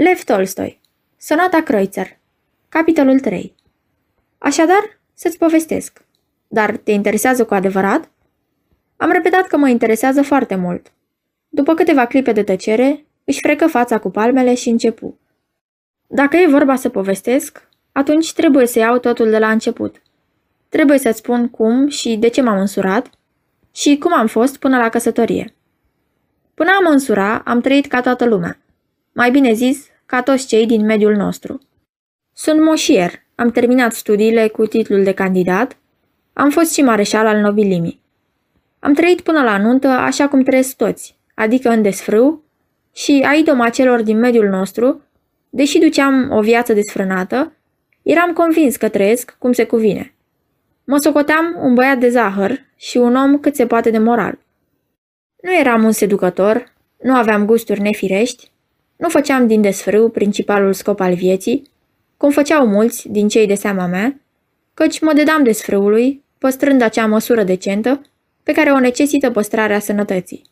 Lev Tolstoi Sonata Kreutzer Capitolul 3 Așadar, să-ți povestesc. Dar te interesează cu adevărat? Am repetat că mă interesează foarte mult. După câteva clipe de tăcere, își frecă fața cu palmele și începu. Dacă e vorba să povestesc, atunci trebuie să iau totul de la început. Trebuie să-ți spun cum și de ce m-am însurat și cum am fost până la căsătorie. Până am însura, am trăit ca toată lumea. Mai bine zis, ca toți cei din mediul nostru. Sunt moșier, am terminat studiile cu titlul de candidat, am fost și mareșal al nobilimii. Am trăit până la nuntă așa cum trăiesc toți, adică în desfrâu, și a idoma celor din mediul nostru, deși duceam o viață desfrânată, eram convins că trăiesc cum se cuvine. Mă socoteam un băiat de zahăr și un om cât se poate de moral. Nu eram un seducător, nu aveam gusturi nefirești, nu făceam din desfrâu principalul scop al vieții, cum făceau mulți din cei de seama mea, căci mă dedam desfrâului, păstrând acea măsură decentă pe care o necesită păstrarea sănătății.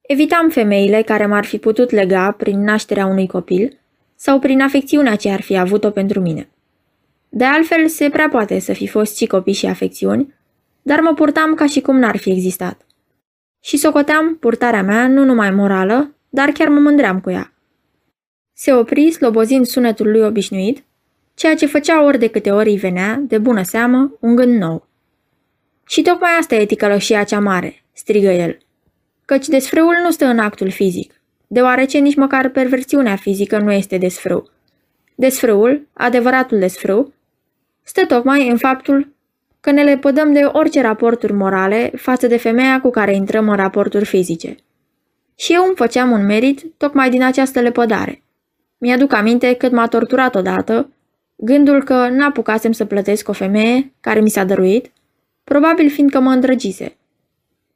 Evitam femeile care m-ar fi putut lega prin nașterea unui copil sau prin afecțiunea ce ar fi avut-o pentru mine. De altfel, se prea poate să fi fost și copii și afecțiuni, dar mă purtam ca și cum n-ar fi existat. Și socoteam purtarea mea nu numai morală, dar chiar mă mândream cu ea. Se opri, slobozind sunetul lui obișnuit, ceea ce făcea ori de câte ori îi venea, de bună seamă, un gând nou. Și tocmai asta e ticălășia cea mare, strigă el. Căci desfrâul nu stă în actul fizic, deoarece nici măcar perversiunea fizică nu este desfrâu. Desfrâul, adevăratul desfrâu, stă tocmai în faptul că ne lepădăm de orice raporturi morale față de femeia cu care intrăm în raporturi fizice. Și eu îmi făceam un merit tocmai din această lepădare. Mi-aduc aminte cât m-a torturat odată gândul că n-apucasem să plătesc o femeie care mi s-a dăruit, probabil fiindcă mă îndrăgise.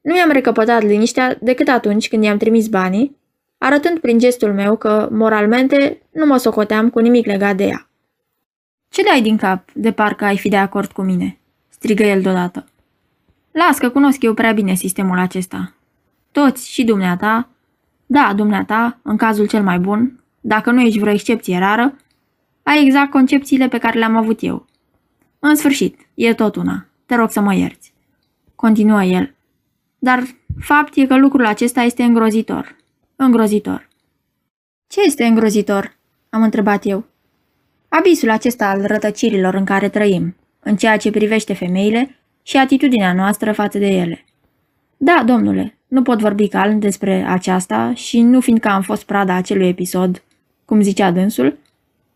Nu i-am recăpătat liniștea decât atunci când i-am trimis banii, arătând prin gestul meu că, moralmente, nu mă socoteam cu nimic legat de ea. Ce dai din cap, de parcă ai fi de acord cu mine?" strigă el deodată. Las că cunosc eu prea bine sistemul acesta. Toți și dumneata, da, dumneata, în cazul cel mai bun, dacă nu ești vreo excepție rară, ai exact concepțiile pe care le-am avut eu. În sfârșit, e tot una. Te rog să mă ierți. Continuă el. Dar fapt e că lucrul acesta este îngrozitor. Îngrozitor. Ce este îngrozitor? Am întrebat eu. Abisul acesta al rătăcirilor în care trăim, în ceea ce privește femeile și atitudinea noastră față de ele. Da, domnule, nu pot vorbi calm despre aceasta și nu fiindcă am fost prada acelui episod, cum zicea dânsul,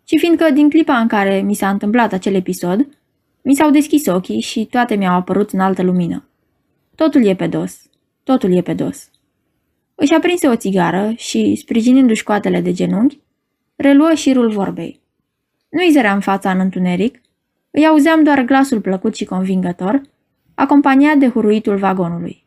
ci fiindcă din clipa în care mi s-a întâmplat acel episod, mi s-au deschis ochii și toate mi-au apărut în altă lumină. Totul e pe dos. Totul e pe dos. Își aprinse o țigară și, sprijinindu-și coatele de genunchi, reluă șirul vorbei. Nu-i zăream fața în întuneric, îi auzeam doar glasul plăcut și convingător, acompaniat de huruitul vagonului.